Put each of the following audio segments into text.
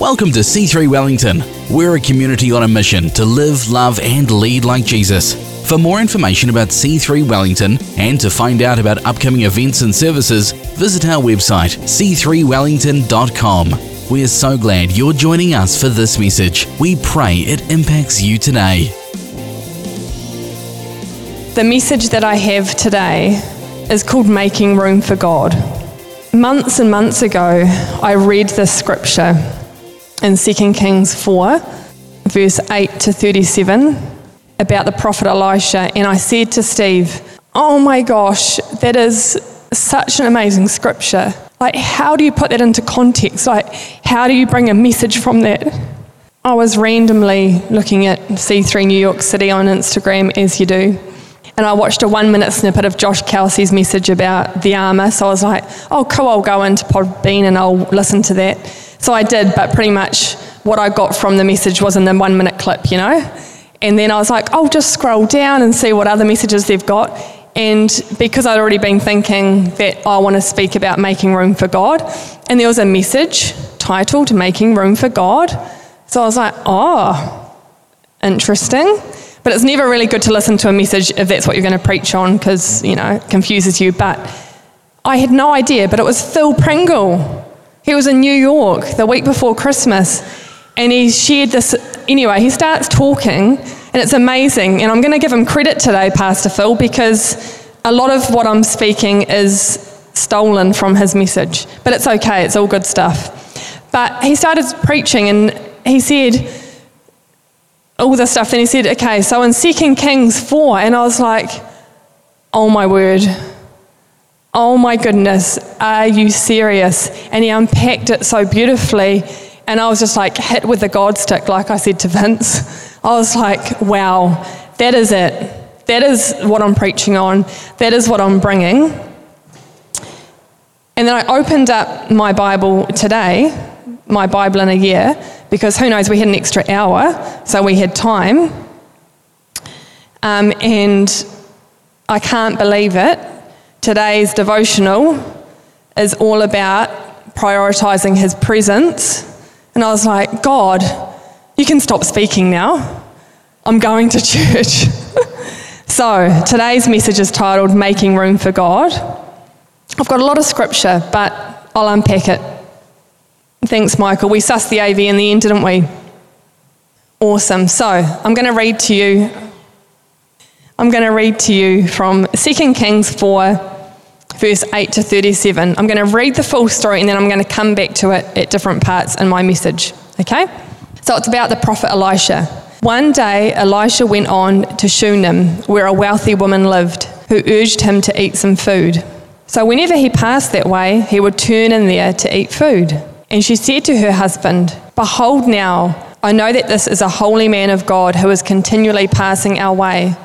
Welcome to C3 Wellington. We're a community on a mission to live, love, and lead like Jesus. For more information about C3 Wellington and to find out about upcoming events and services, visit our website c3wellington.com. We're so glad you're joining us for this message. We pray it impacts you today. The message that I have today is called Making Room for God. Months and months ago, I read this scripture in 2 Kings 4, verse 8 to 37, about the prophet Elisha. And I said to Steve, Oh my gosh, that is such an amazing scripture. Like, how do you put that into context? Like, how do you bring a message from that? I was randomly looking at C3 New York City on Instagram, as you do, and I watched a one minute snippet of Josh Kelsey's message about the armour. So I was like, oh, cool, I'll go into Podbean and I'll listen to that. So I did, but pretty much what I got from the message was in the one minute clip, you know? And then I was like, I'll just scroll down and see what other messages they've got. And because I'd already been thinking that I want to speak about making room for God, and there was a message titled Making Room for God. So I was like, oh, interesting. But it's never really good to listen to a message if that's what you're going to preach on because, you know, it confuses you. But I had no idea, but it was Phil Pringle. He was in New York the week before Christmas and he shared this. Anyway, he starts talking and it's amazing. And I'm going to give him credit today, Pastor Phil, because a lot of what I'm speaking is stolen from his message. But it's okay, it's all good stuff. But he started preaching and he said all this stuff. Then he said, okay, so in 2 Kings 4, and I was like, oh my word. Oh my goodness, are you serious? And he unpacked it so beautifully. And I was just like hit with the God stick, like I said to Vince. I was like, wow, that is it. That is what I'm preaching on. That is what I'm bringing. And then I opened up my Bible today, my Bible in a year, because who knows, we had an extra hour, so we had time. Um, and I can't believe it. Today's devotional is all about prioritizing His presence. And I was like, God, you can stop speaking now. I'm going to church. so today's message is titled Making Room for God. I've got a lot of scripture, but I'll unpack it. Thanks, Michael. We sussed the AV in the end, didn't we? Awesome. So I'm going to read to you. I'm going to read to you from 2 Kings 4, verse 8 to 37. I'm going to read the full story and then I'm going to come back to it at different parts in my message. Okay? So it's about the prophet Elisha. One day, Elisha went on to Shunem, where a wealthy woman lived, who urged him to eat some food. So whenever he passed that way, he would turn in there to eat food. And she said to her husband, Behold, now, I know that this is a holy man of God who is continually passing our way.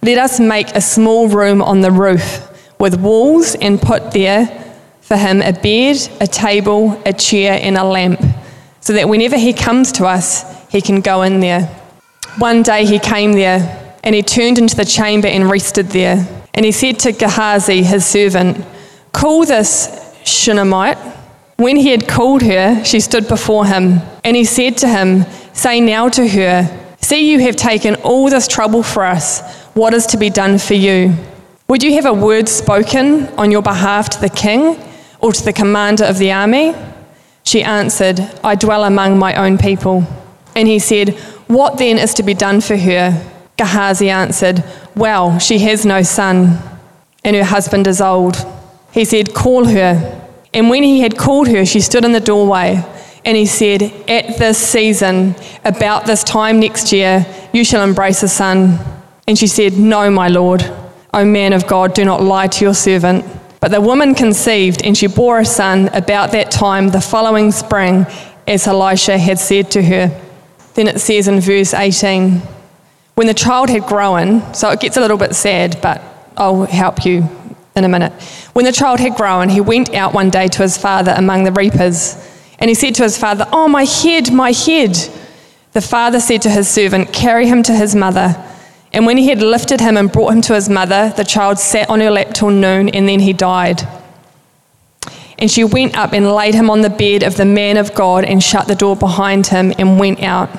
Let us make a small room on the roof with walls and put there for him a bed, a table, a chair, and a lamp, so that whenever he comes to us, he can go in there. One day he came there, and he turned into the chamber and rested there. And he said to Gehazi, his servant, Call this Shunammite. When he had called her, she stood before him, and he said to him, Say now to her, See, you have taken all this trouble for us. What is to be done for you? Would you have a word spoken on your behalf to the king or to the commander of the army? She answered, I dwell among my own people. And he said, What then is to be done for her? Gehazi answered, Well, she has no son, and her husband is old. He said, Call her. And when he had called her, she stood in the doorway. And he said, At this season, about this time next year, you shall embrace a son. And she said, No, my lord. O man of God, do not lie to your servant. But the woman conceived, and she bore a son about that time the following spring, as Elisha had said to her. Then it says in verse 18, when the child had grown, so it gets a little bit sad, but I'll help you in a minute. When the child had grown, he went out one day to his father among the reapers, and he said to his father, Oh, my head, my head. The father said to his servant, Carry him to his mother. And when he had lifted him and brought him to his mother, the child sat on her lap till noon, and then he died. And she went up and laid him on the bed of the man of God and shut the door behind him and went out.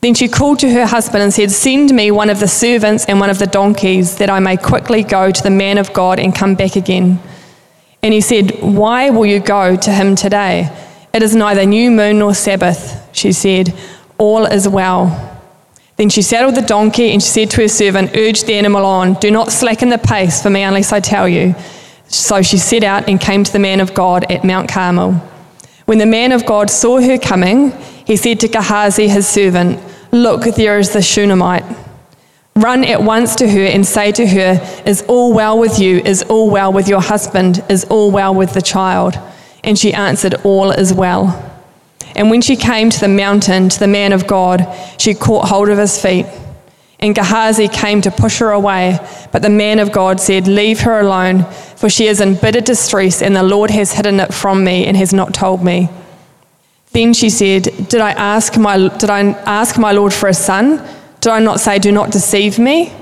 Then she called to her husband and said, Send me one of the servants and one of the donkeys, that I may quickly go to the man of God and come back again. And he said, Why will you go to him today? It is neither new moon nor Sabbath. She said, All is well. Then she saddled the donkey and she said to her servant, Urge the animal on, do not slacken the pace for me unless I tell you. So she set out and came to the man of God at Mount Carmel. When the man of God saw her coming, he said to Gehazi, his servant, Look, there is the Shunammite. Run at once to her and say to her, Is all well with you? Is all well with your husband? Is all well with the child? And she answered, All is well. And when she came to the mountain, to the man of God, she caught hold of his feet. And Gehazi came to push her away, but the man of God said, Leave her alone, for she is in bitter distress, and the Lord has hidden it from me and has not told me. Then she said, Did I ask my, did I ask my Lord for a son? Did I not say, Do not deceive me?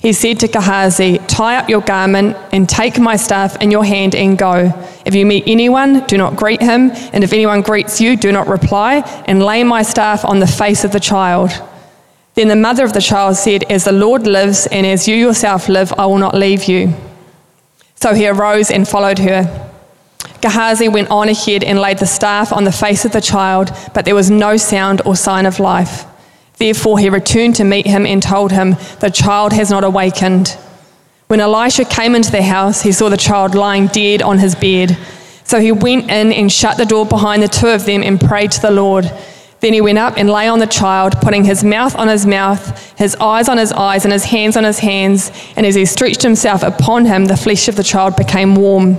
He said to Gehazi, Tie up your garment and take my staff in your hand and go. If you meet anyone, do not greet him, and if anyone greets you, do not reply, and lay my staff on the face of the child. Then the mother of the child said, As the Lord lives, and as you yourself live, I will not leave you. So he arose and followed her. Gehazi went on ahead and laid the staff on the face of the child, but there was no sound or sign of life. Therefore he returned to meet him and told him, The child has not awakened. When Elisha came into the house, he saw the child lying dead on his bed. So he went in and shut the door behind the two of them and prayed to the Lord. Then he went up and lay on the child, putting his mouth on his mouth, his eyes on his eyes, and his hands on his hands. And as he stretched himself upon him, the flesh of the child became warm.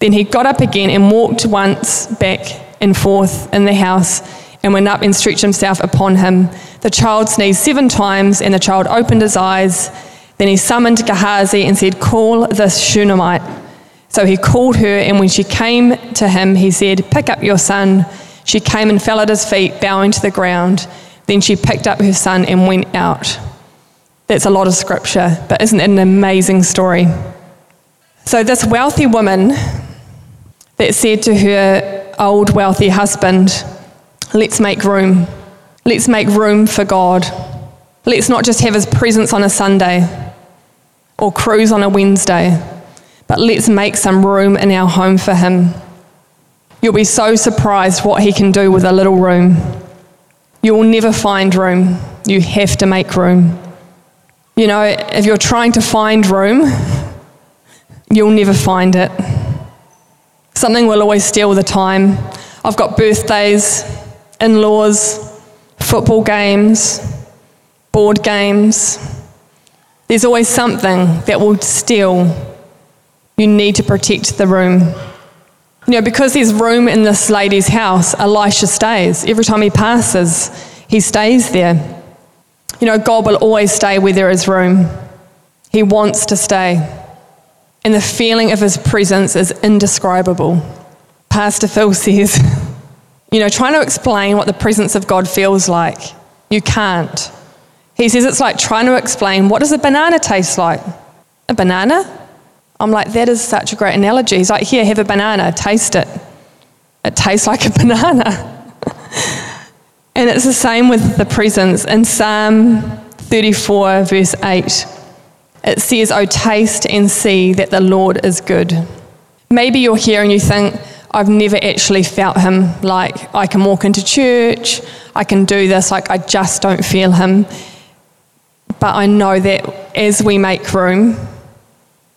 Then he got up again and walked once back and forth in the house, and went up and stretched himself upon him. The child sneezed seven times, and the child opened his eyes. Then he summoned Gehazi and said, Call this Shunammite. So he called her, and when she came to him, he said, Pick up your son. She came and fell at his feet, bowing to the ground. Then she picked up her son and went out. That's a lot of scripture, but isn't it an amazing story? So, this wealthy woman that said to her old wealthy husband, Let's make room. Let's make room for God. Let's not just have his presence on a Sunday or cruise on a Wednesday, but let's make some room in our home for him. You'll be so surprised what he can do with a little room. You'll never find room. You have to make room. You know, if you're trying to find room, you'll never find it. Something will always steal the time. I've got birthdays, in laws, football games, board games. There's always something that will steal. You need to protect the room. You know, because there's room in this lady's house, Elisha stays. Every time he passes, he stays there. You know, God will always stay where there is room. He wants to stay. And the feeling of his presence is indescribable. Pastor Phil says, you know, trying to explain what the presence of God feels like. You can't. He says it's like trying to explain what does a banana taste like? A banana? I'm like, that is such a great analogy. He's like, here, have a banana, taste it. It tastes like a banana. and it's the same with the presence. In Psalm 34, verse 8, it says, Oh, taste and see that the Lord is good. Maybe you're here and you think, I've never actually felt him. Like, I can walk into church, I can do this, like, I just don't feel him. But I know that as we make room,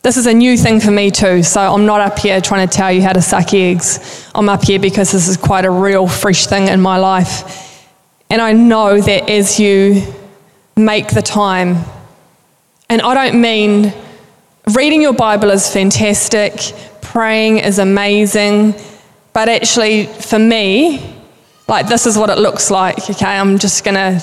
this is a new thing for me too, so I'm not up here trying to tell you how to suck eggs. I'm up here because this is quite a real, fresh thing in my life. And I know that as you make the time, and I don't mean reading your Bible is fantastic, praying is amazing, but actually, for me, like this is what it looks like. Okay, I'm just gonna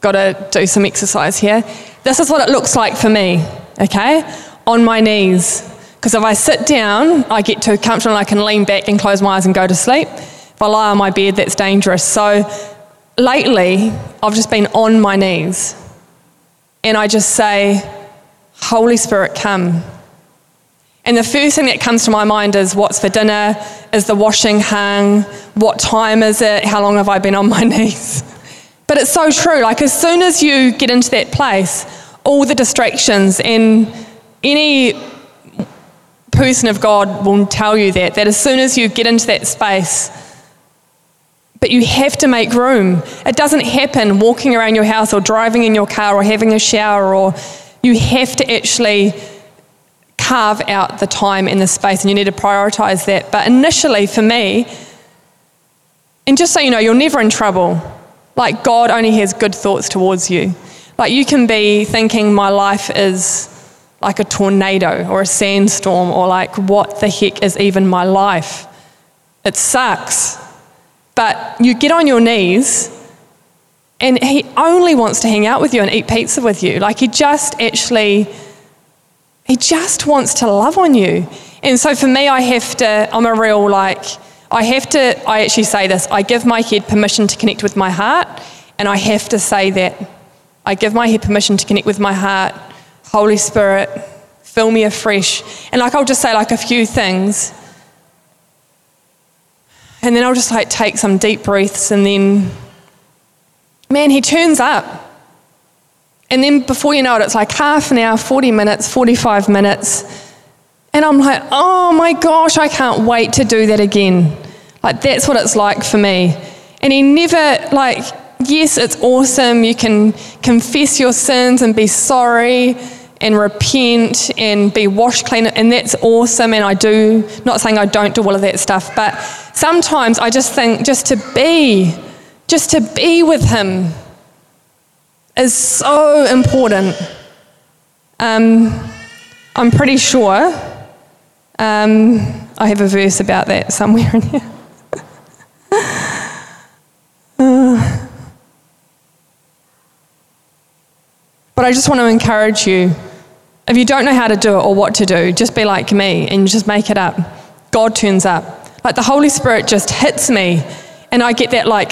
gotta do some exercise here. This is what it looks like for me. Okay, on my knees. Because if I sit down, I get too comfortable and I can lean back and close my eyes and go to sleep. If I lie on my bed, that's dangerous. So lately, I've just been on my knees and I just say, Holy Spirit, come. And the first thing that comes to my mind is what's for dinner? Is the washing hung? What time is it? How long have I been on my knees? But it's so true. Like, as soon as you get into that place, all the distractions and any person of God will tell you that, that as soon as you get into that space, but you have to make room. It doesn't happen walking around your house or driving in your car or having a shower, or you have to actually carve out the time and the space, and you need to prioritize that. But initially, for me, and just so you know, you're never in trouble. Like, God only has good thoughts towards you. Like, you can be thinking, my life is like a tornado or a sandstorm, or like, what the heck is even my life? It sucks. But you get on your knees, and he only wants to hang out with you and eat pizza with you. Like, he just actually, he just wants to love on you. And so for me, I have to, I'm a real like, I have to, I actually say this I give my head permission to connect with my heart, and I have to say that. I give my head permission to connect with my heart. Holy Spirit, fill me afresh. And like, I'll just say like a few things and then I'll just like take some deep breaths and then, man, he turns up. And then before you know it, it's like half an hour, 40 minutes, 45 minutes. And I'm like, oh my gosh, I can't wait to do that again. Like, that's what it's like for me. And he never, like, yes, it's awesome. You can confess your sins and be sorry and repent and be washed clean, and that's awesome. And I do, not saying I don't do all of that stuff, but sometimes I just think just to be, just to be with Him is so important. Um, I'm pretty sure um, I have a verse about that somewhere in here. uh, but I just want to encourage you if you don't know how to do it or what to do, just be like me and just make it up. God turns up. Like the Holy Spirit just hits me and I get that like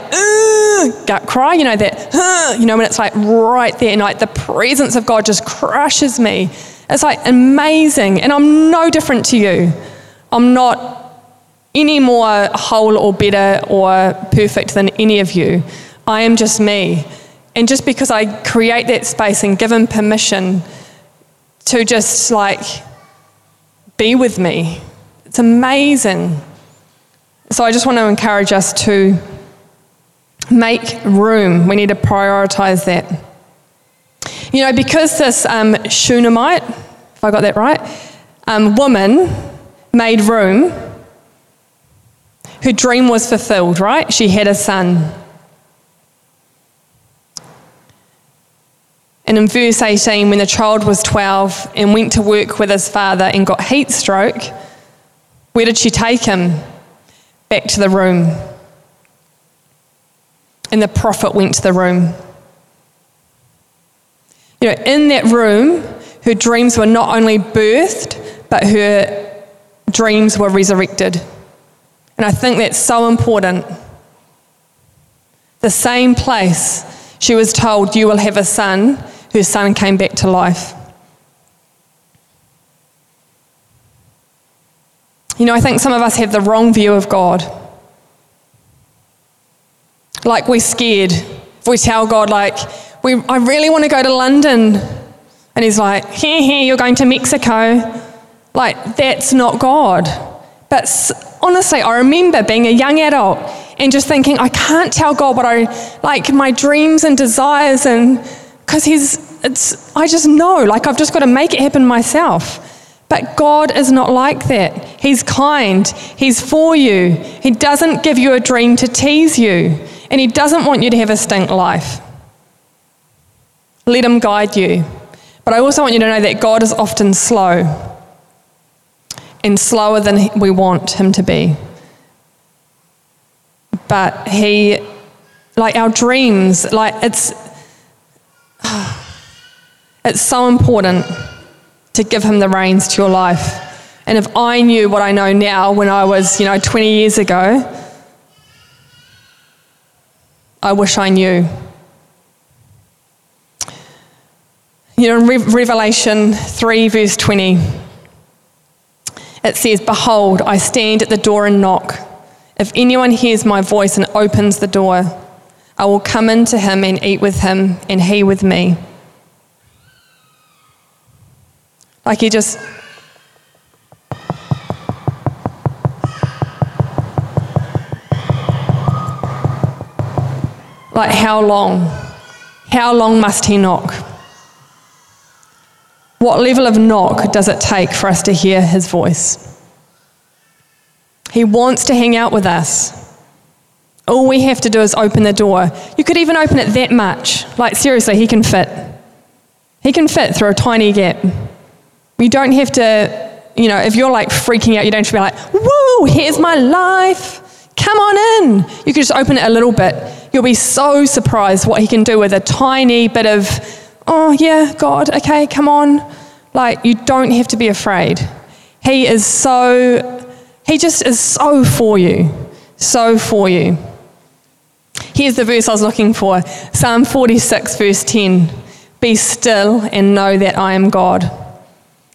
gut cry, you know, that, you know, when it's like right there and like the presence of God just crushes me. It's like amazing. And I'm no different to you. I'm not any more whole or better or perfect than any of you. I am just me. And just because I create that space and give him permission to just like be with me. It's amazing. So I just want to encourage us to make room. We need to prioritize that. You know, because this um, Shunammite, if I got that right, um, woman made room, her dream was fulfilled, right? She had a son. And in verse 18, when the child was 12 and went to work with his father and got heat stroke, where did she take him? Back to the room. And the prophet went to the room. You know, in that room, her dreams were not only birthed, but her dreams were resurrected. And I think that's so important. The same place she was told, You will have a son, whose son came back to life. You know, I think some of us have the wrong view of God. Like we're scared. If we tell God, like, we, I really want to go to London, and He's like, here, here, you're going to Mexico. Like, that's not God. But honestly, I remember being a young adult and just thinking, I can't tell God what I like, my dreams and desires, and because he's, it's, I just know, like I've just got to make it happen myself. But God is not like that. He's kind. He's for you. He doesn't give you a dream to tease you. And He doesn't want you to have a stink life. Let Him guide you. But I also want you to know that God is often slow and slower than we want Him to be. But He, like our dreams, like it's, it's so important to give him the reins to your life. And if I knew what I know now when I was, you know, 20 years ago, I wish I knew. You know, in Re- Revelation 3, verse 20, it says, Behold, I stand at the door and knock. If anyone hears my voice and opens the door, I will come into him and eat with him, and he with me. Like he just. Like, how long? How long must he knock? What level of knock does it take for us to hear his voice? He wants to hang out with us. All we have to do is open the door. You could even open it that much. Like, seriously, he can fit. He can fit through a tiny gap. You don't have to, you know, if you're like freaking out, you don't have to be like, woo, here's my life. Come on in. You can just open it a little bit. You'll be so surprised what he can do with a tiny bit of, oh, yeah, God, okay, come on. Like, you don't have to be afraid. He is so, he just is so for you. So for you. Here's the verse I was looking for Psalm 46, verse 10 Be still and know that I am God.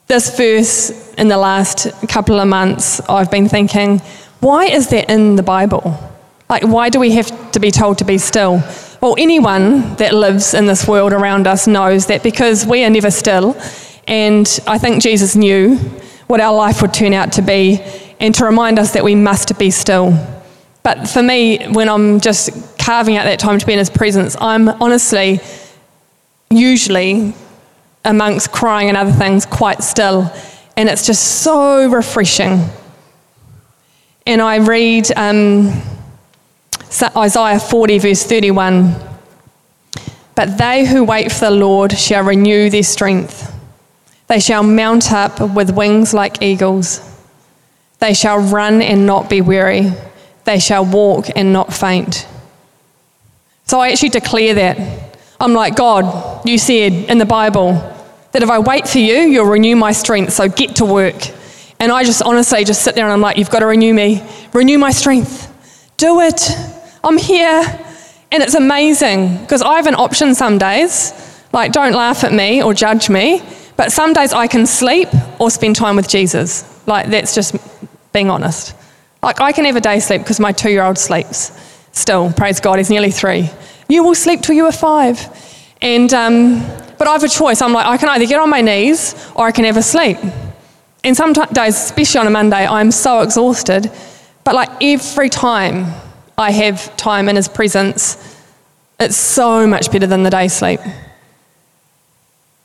This verse, in the last couple of months, I've been thinking, why is that in the Bible? Like, why do we have to be told to be still? Well, anyone that lives in this world around us knows that because we are never still, and I think Jesus knew what our life would turn out to be, and to remind us that we must be still. But for me, when I'm just carving out that time to be in His presence, I'm honestly, usually, amongst crying and other things, quite still. And it's just so refreshing. And I read um, Isaiah 40, verse 31. But they who wait for the Lord shall renew their strength. They shall mount up with wings like eagles. They shall run and not be weary. They shall walk and not faint. So I actually declare that. I'm like, God, you said in the Bible that if I wait for you, you'll renew my strength. So get to work. And I just honestly just sit there and I'm like, you've got to renew me, renew my strength. Do it. I'm here. And it's amazing because I have an option some days. Like, don't laugh at me or judge me. But some days I can sleep or spend time with Jesus. Like, that's just being honest. Like, I can have a day sleep because my two year old sleeps still. Praise God, he's nearly three. You will sleep till you are five. And, um, but I have a choice. I'm like, I can either get on my knees or I can have a sleep. And some t- days, especially on a Monday, I'm so exhausted. But like every time I have time in his presence, it's so much better than the day sleep.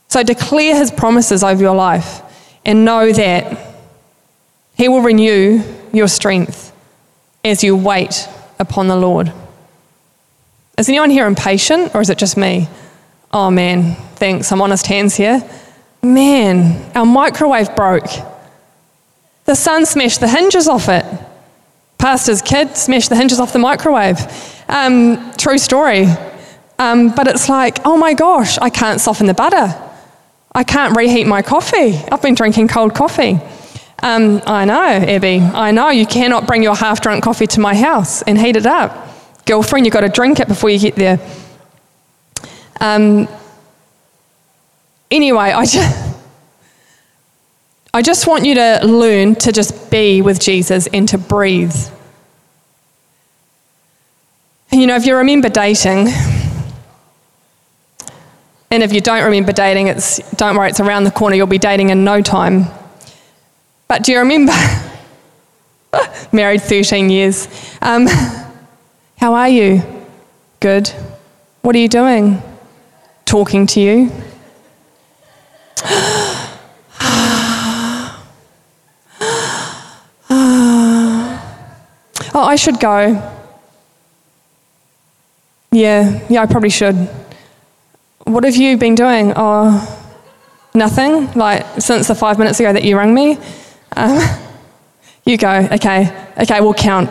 So declare his promises over your life and know that he will renew your strength as you wait upon the Lord. Is anyone here impatient or is it just me? Oh man, thanks. Some honest hands here. Man, our microwave broke. The son smashed the hinges off it. Pastor's kid smashed the hinges off the microwave. Um, true story. Um, but it's like, oh my gosh, I can't soften the butter. I can't reheat my coffee. I've been drinking cold coffee. Um, I know, Abby. I know you cannot bring your half drunk coffee to my house and heat it up. Girlfriend, you've got to drink it before you get there. Um, anyway, I just, I just want you to learn to just be with Jesus and to breathe. And you know, if you remember dating, and if you don't remember dating, it's don't worry, it's around the corner. You'll be dating in no time. But do you remember? Married 13 years. Um, how are you? Good. What are you doing? Talking to you. oh, I should go. Yeah, yeah, I probably should. What have you been doing? Oh, nothing. Like since the five minutes ago that you rang me. Um, you go, okay, okay, we'll count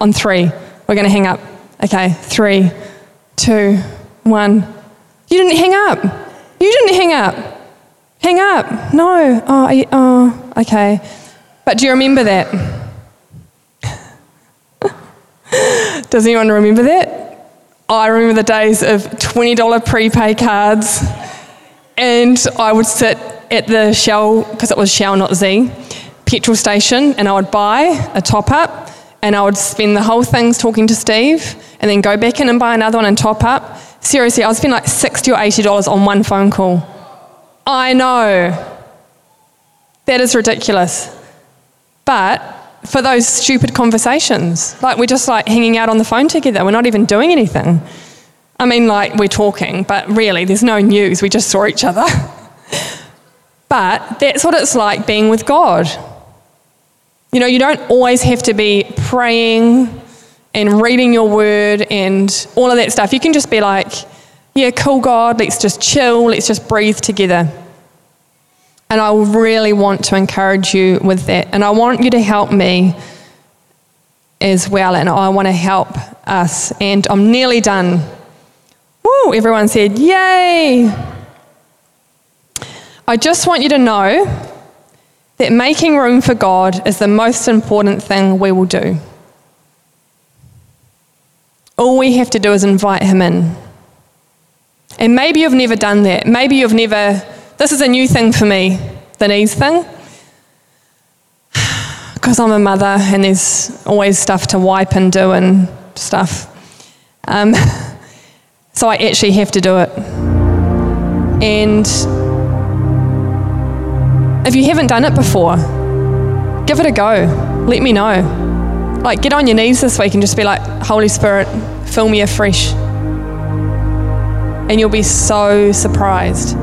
on three. We're going to hang up. Okay, three, two, one. You didn't hang up. You didn't hang up. Hang up. No. Oh, you, oh okay. But do you remember that? Does anyone remember that? I remember the days of $20 prepay cards, and I would sit at the Shell, because it was Shell, not Z, petrol station and I would buy a top up and I would spend the whole things talking to Steve and then go back in and buy another one and top up. Seriously, I would spend like 60 or $80 on one phone call. I know. That is ridiculous. But for those stupid conversations, like we're just like hanging out on the phone together, we're not even doing anything. I mean, like we're talking, but really, there's no news, we just saw each other. but that's what it's like being with God. You know, you don't always have to be praying and reading your word and all of that stuff. You can just be like, yeah, cool, God, let's just chill, let's just breathe together. And I really want to encourage you with that. And I want you to help me as well. And I want to help us. And I'm nearly done. Woo, everyone said, Yay! I just want you to know that making room for God is the most important thing we will do. All we have to do is invite Him in. And maybe you've never done that. Maybe you've never this is a new thing for me, the knees thing. Because I'm a mother and there's always stuff to wipe and do and stuff. Um, so I actually have to do it. And if you haven't done it before, give it a go. Let me know. Like, get on your knees this week and just be like, Holy Spirit, fill me afresh. And you'll be so surprised.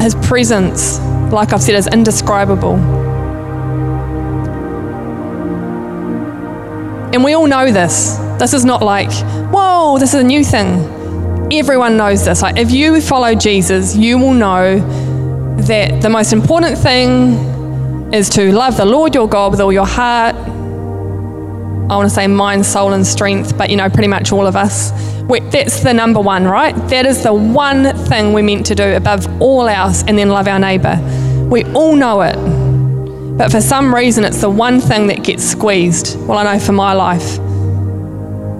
His presence, like I've said, is indescribable. And we all know this. This is not like, whoa, this is a new thing. Everyone knows this. Like, if you follow Jesus, you will know that the most important thing is to love the Lord your God with all your heart. I want to say mind, soul, and strength, but you know, pretty much all of us that's the number one, right? That is the one thing we're meant to do above all else and then love our neighbour. We all know it. But for some reason, it's the one thing that gets squeezed. Well, I know for my life.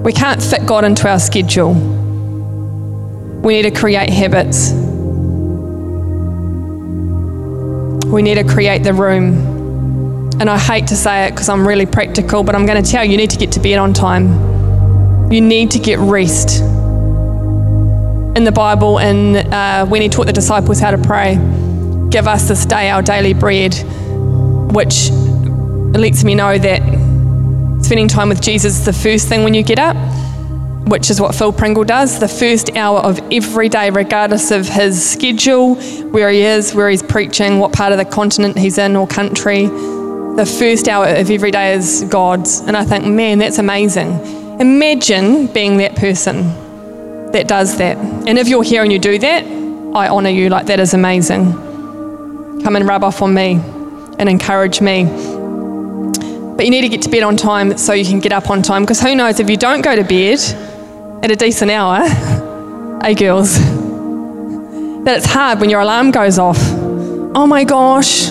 We can't fit God into our schedule. We need to create habits. We need to create the room. And I hate to say it because I'm really practical, but I'm going to tell you, you need to get to bed on time. You need to get rest. In the Bible, and uh, when he taught the disciples how to pray, give us this day our daily bread, which lets me know that spending time with Jesus is the first thing when you get up, which is what Phil Pringle does, the first hour of every day, regardless of his schedule, where he is, where he's preaching, what part of the continent he's in or country. The first hour of every day is God's. And I think, man, that's amazing. Imagine being that person that does that. And if you're here and you do that, I honour you. Like, that is amazing. Come and rub off on me and encourage me. But you need to get to bed on time so you can get up on time. Because who knows, if you don't go to bed at a decent hour, hey girls, that it's hard when your alarm goes off. Oh my gosh,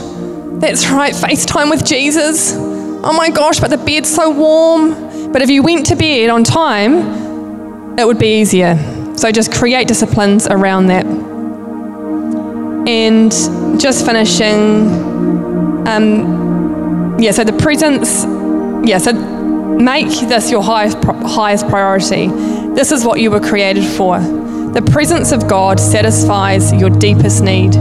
that's right, FaceTime with Jesus. Oh my gosh, but the bed's so warm. But if you went to bed on time, it would be easier. So just create disciplines around that. And just finishing, um, yeah, so the presence, yeah, so make this your highest, highest priority. This is what you were created for. The presence of God satisfies your deepest need.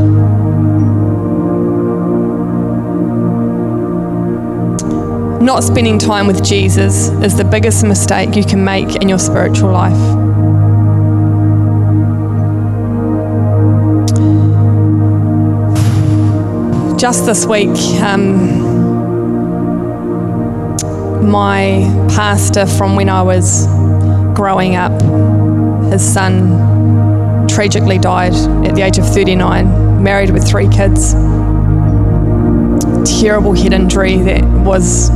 Not spending time with Jesus is the biggest mistake you can make in your spiritual life. Just this week, um, my pastor from when I was growing up, his son tragically died at the age of 39, married with three kids. Terrible head injury that was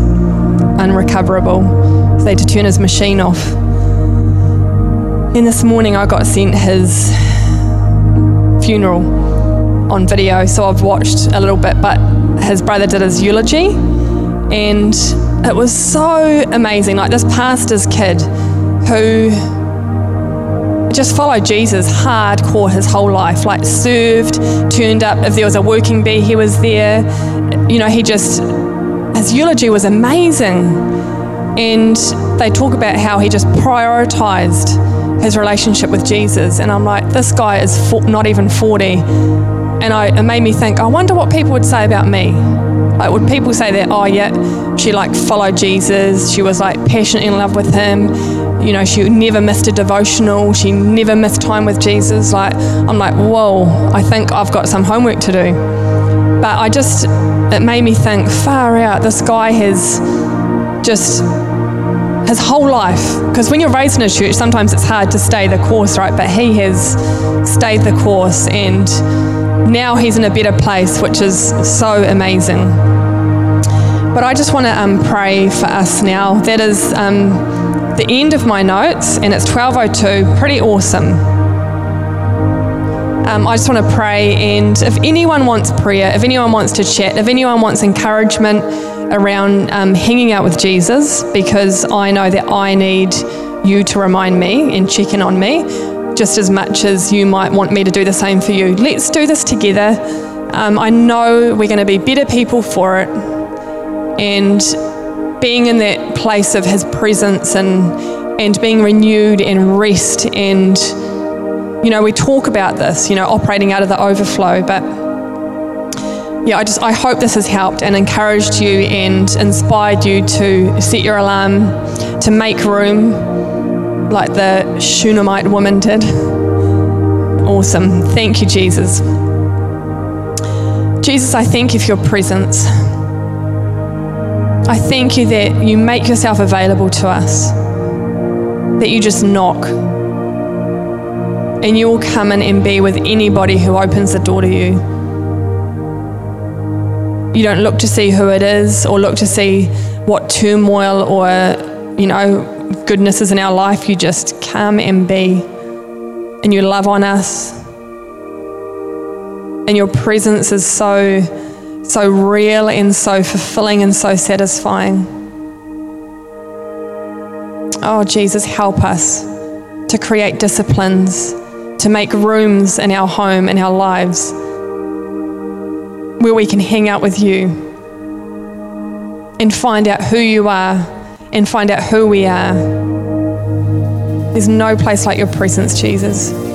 unrecoverable. So they had to turn his machine off. Then this morning I got sent his funeral on video, so I've watched a little bit, but his brother did his eulogy and it was so amazing. Like this pastor's kid who just followed Jesus hardcore his whole life, like served, turned up. If there was a working bee, he was there. You know, he just, his eulogy was amazing. And they talk about how he just prioritized his relationship with Jesus. And I'm like, this guy is not even 40. And I, it made me think, I wonder what people would say about me. Like, would people say that, oh, yeah, she like followed Jesus, she was like passionately in love with him, you know, she never missed a devotional, she never missed time with Jesus. Like, I'm like, whoa, I think I've got some homework to do. But I just, it made me think, far out, this guy has just his whole life. Because when you're raised in a church, sometimes it's hard to stay the course, right? But he has stayed the course and now he's in a better place, which is so amazing. But I just want to um, pray for us now. That is um, the end of my notes, and it's 12:02. Pretty awesome. Um, I just want to pray, and if anyone wants prayer, if anyone wants to chat, if anyone wants encouragement around um, hanging out with Jesus, because I know that I need you to remind me and check in on me, just as much as you might want me to do the same for you. Let's do this together. Um, I know we're going to be better people for it. And being in that place of His presence and, and being renewed and rest. And, you know, we talk about this, you know, operating out of the overflow. But yeah, I just I hope this has helped and encouraged you and inspired you to set your alarm, to make room like the Shunammite woman did. Awesome. Thank you, Jesus. Jesus, I thank you for your presence. I thank you that you make yourself available to us, that you just knock, and you will come in and be with anybody who opens the door to you. You don't look to see who it is or look to see what turmoil or, you know, goodness is in our life, you just come and be. And you love on us. And your presence is so, so real and so fulfilling and so satisfying. Oh, Jesus, help us to create disciplines, to make rooms in our home, in our lives, where we can hang out with you and find out who you are and find out who we are. There's no place like your presence, Jesus.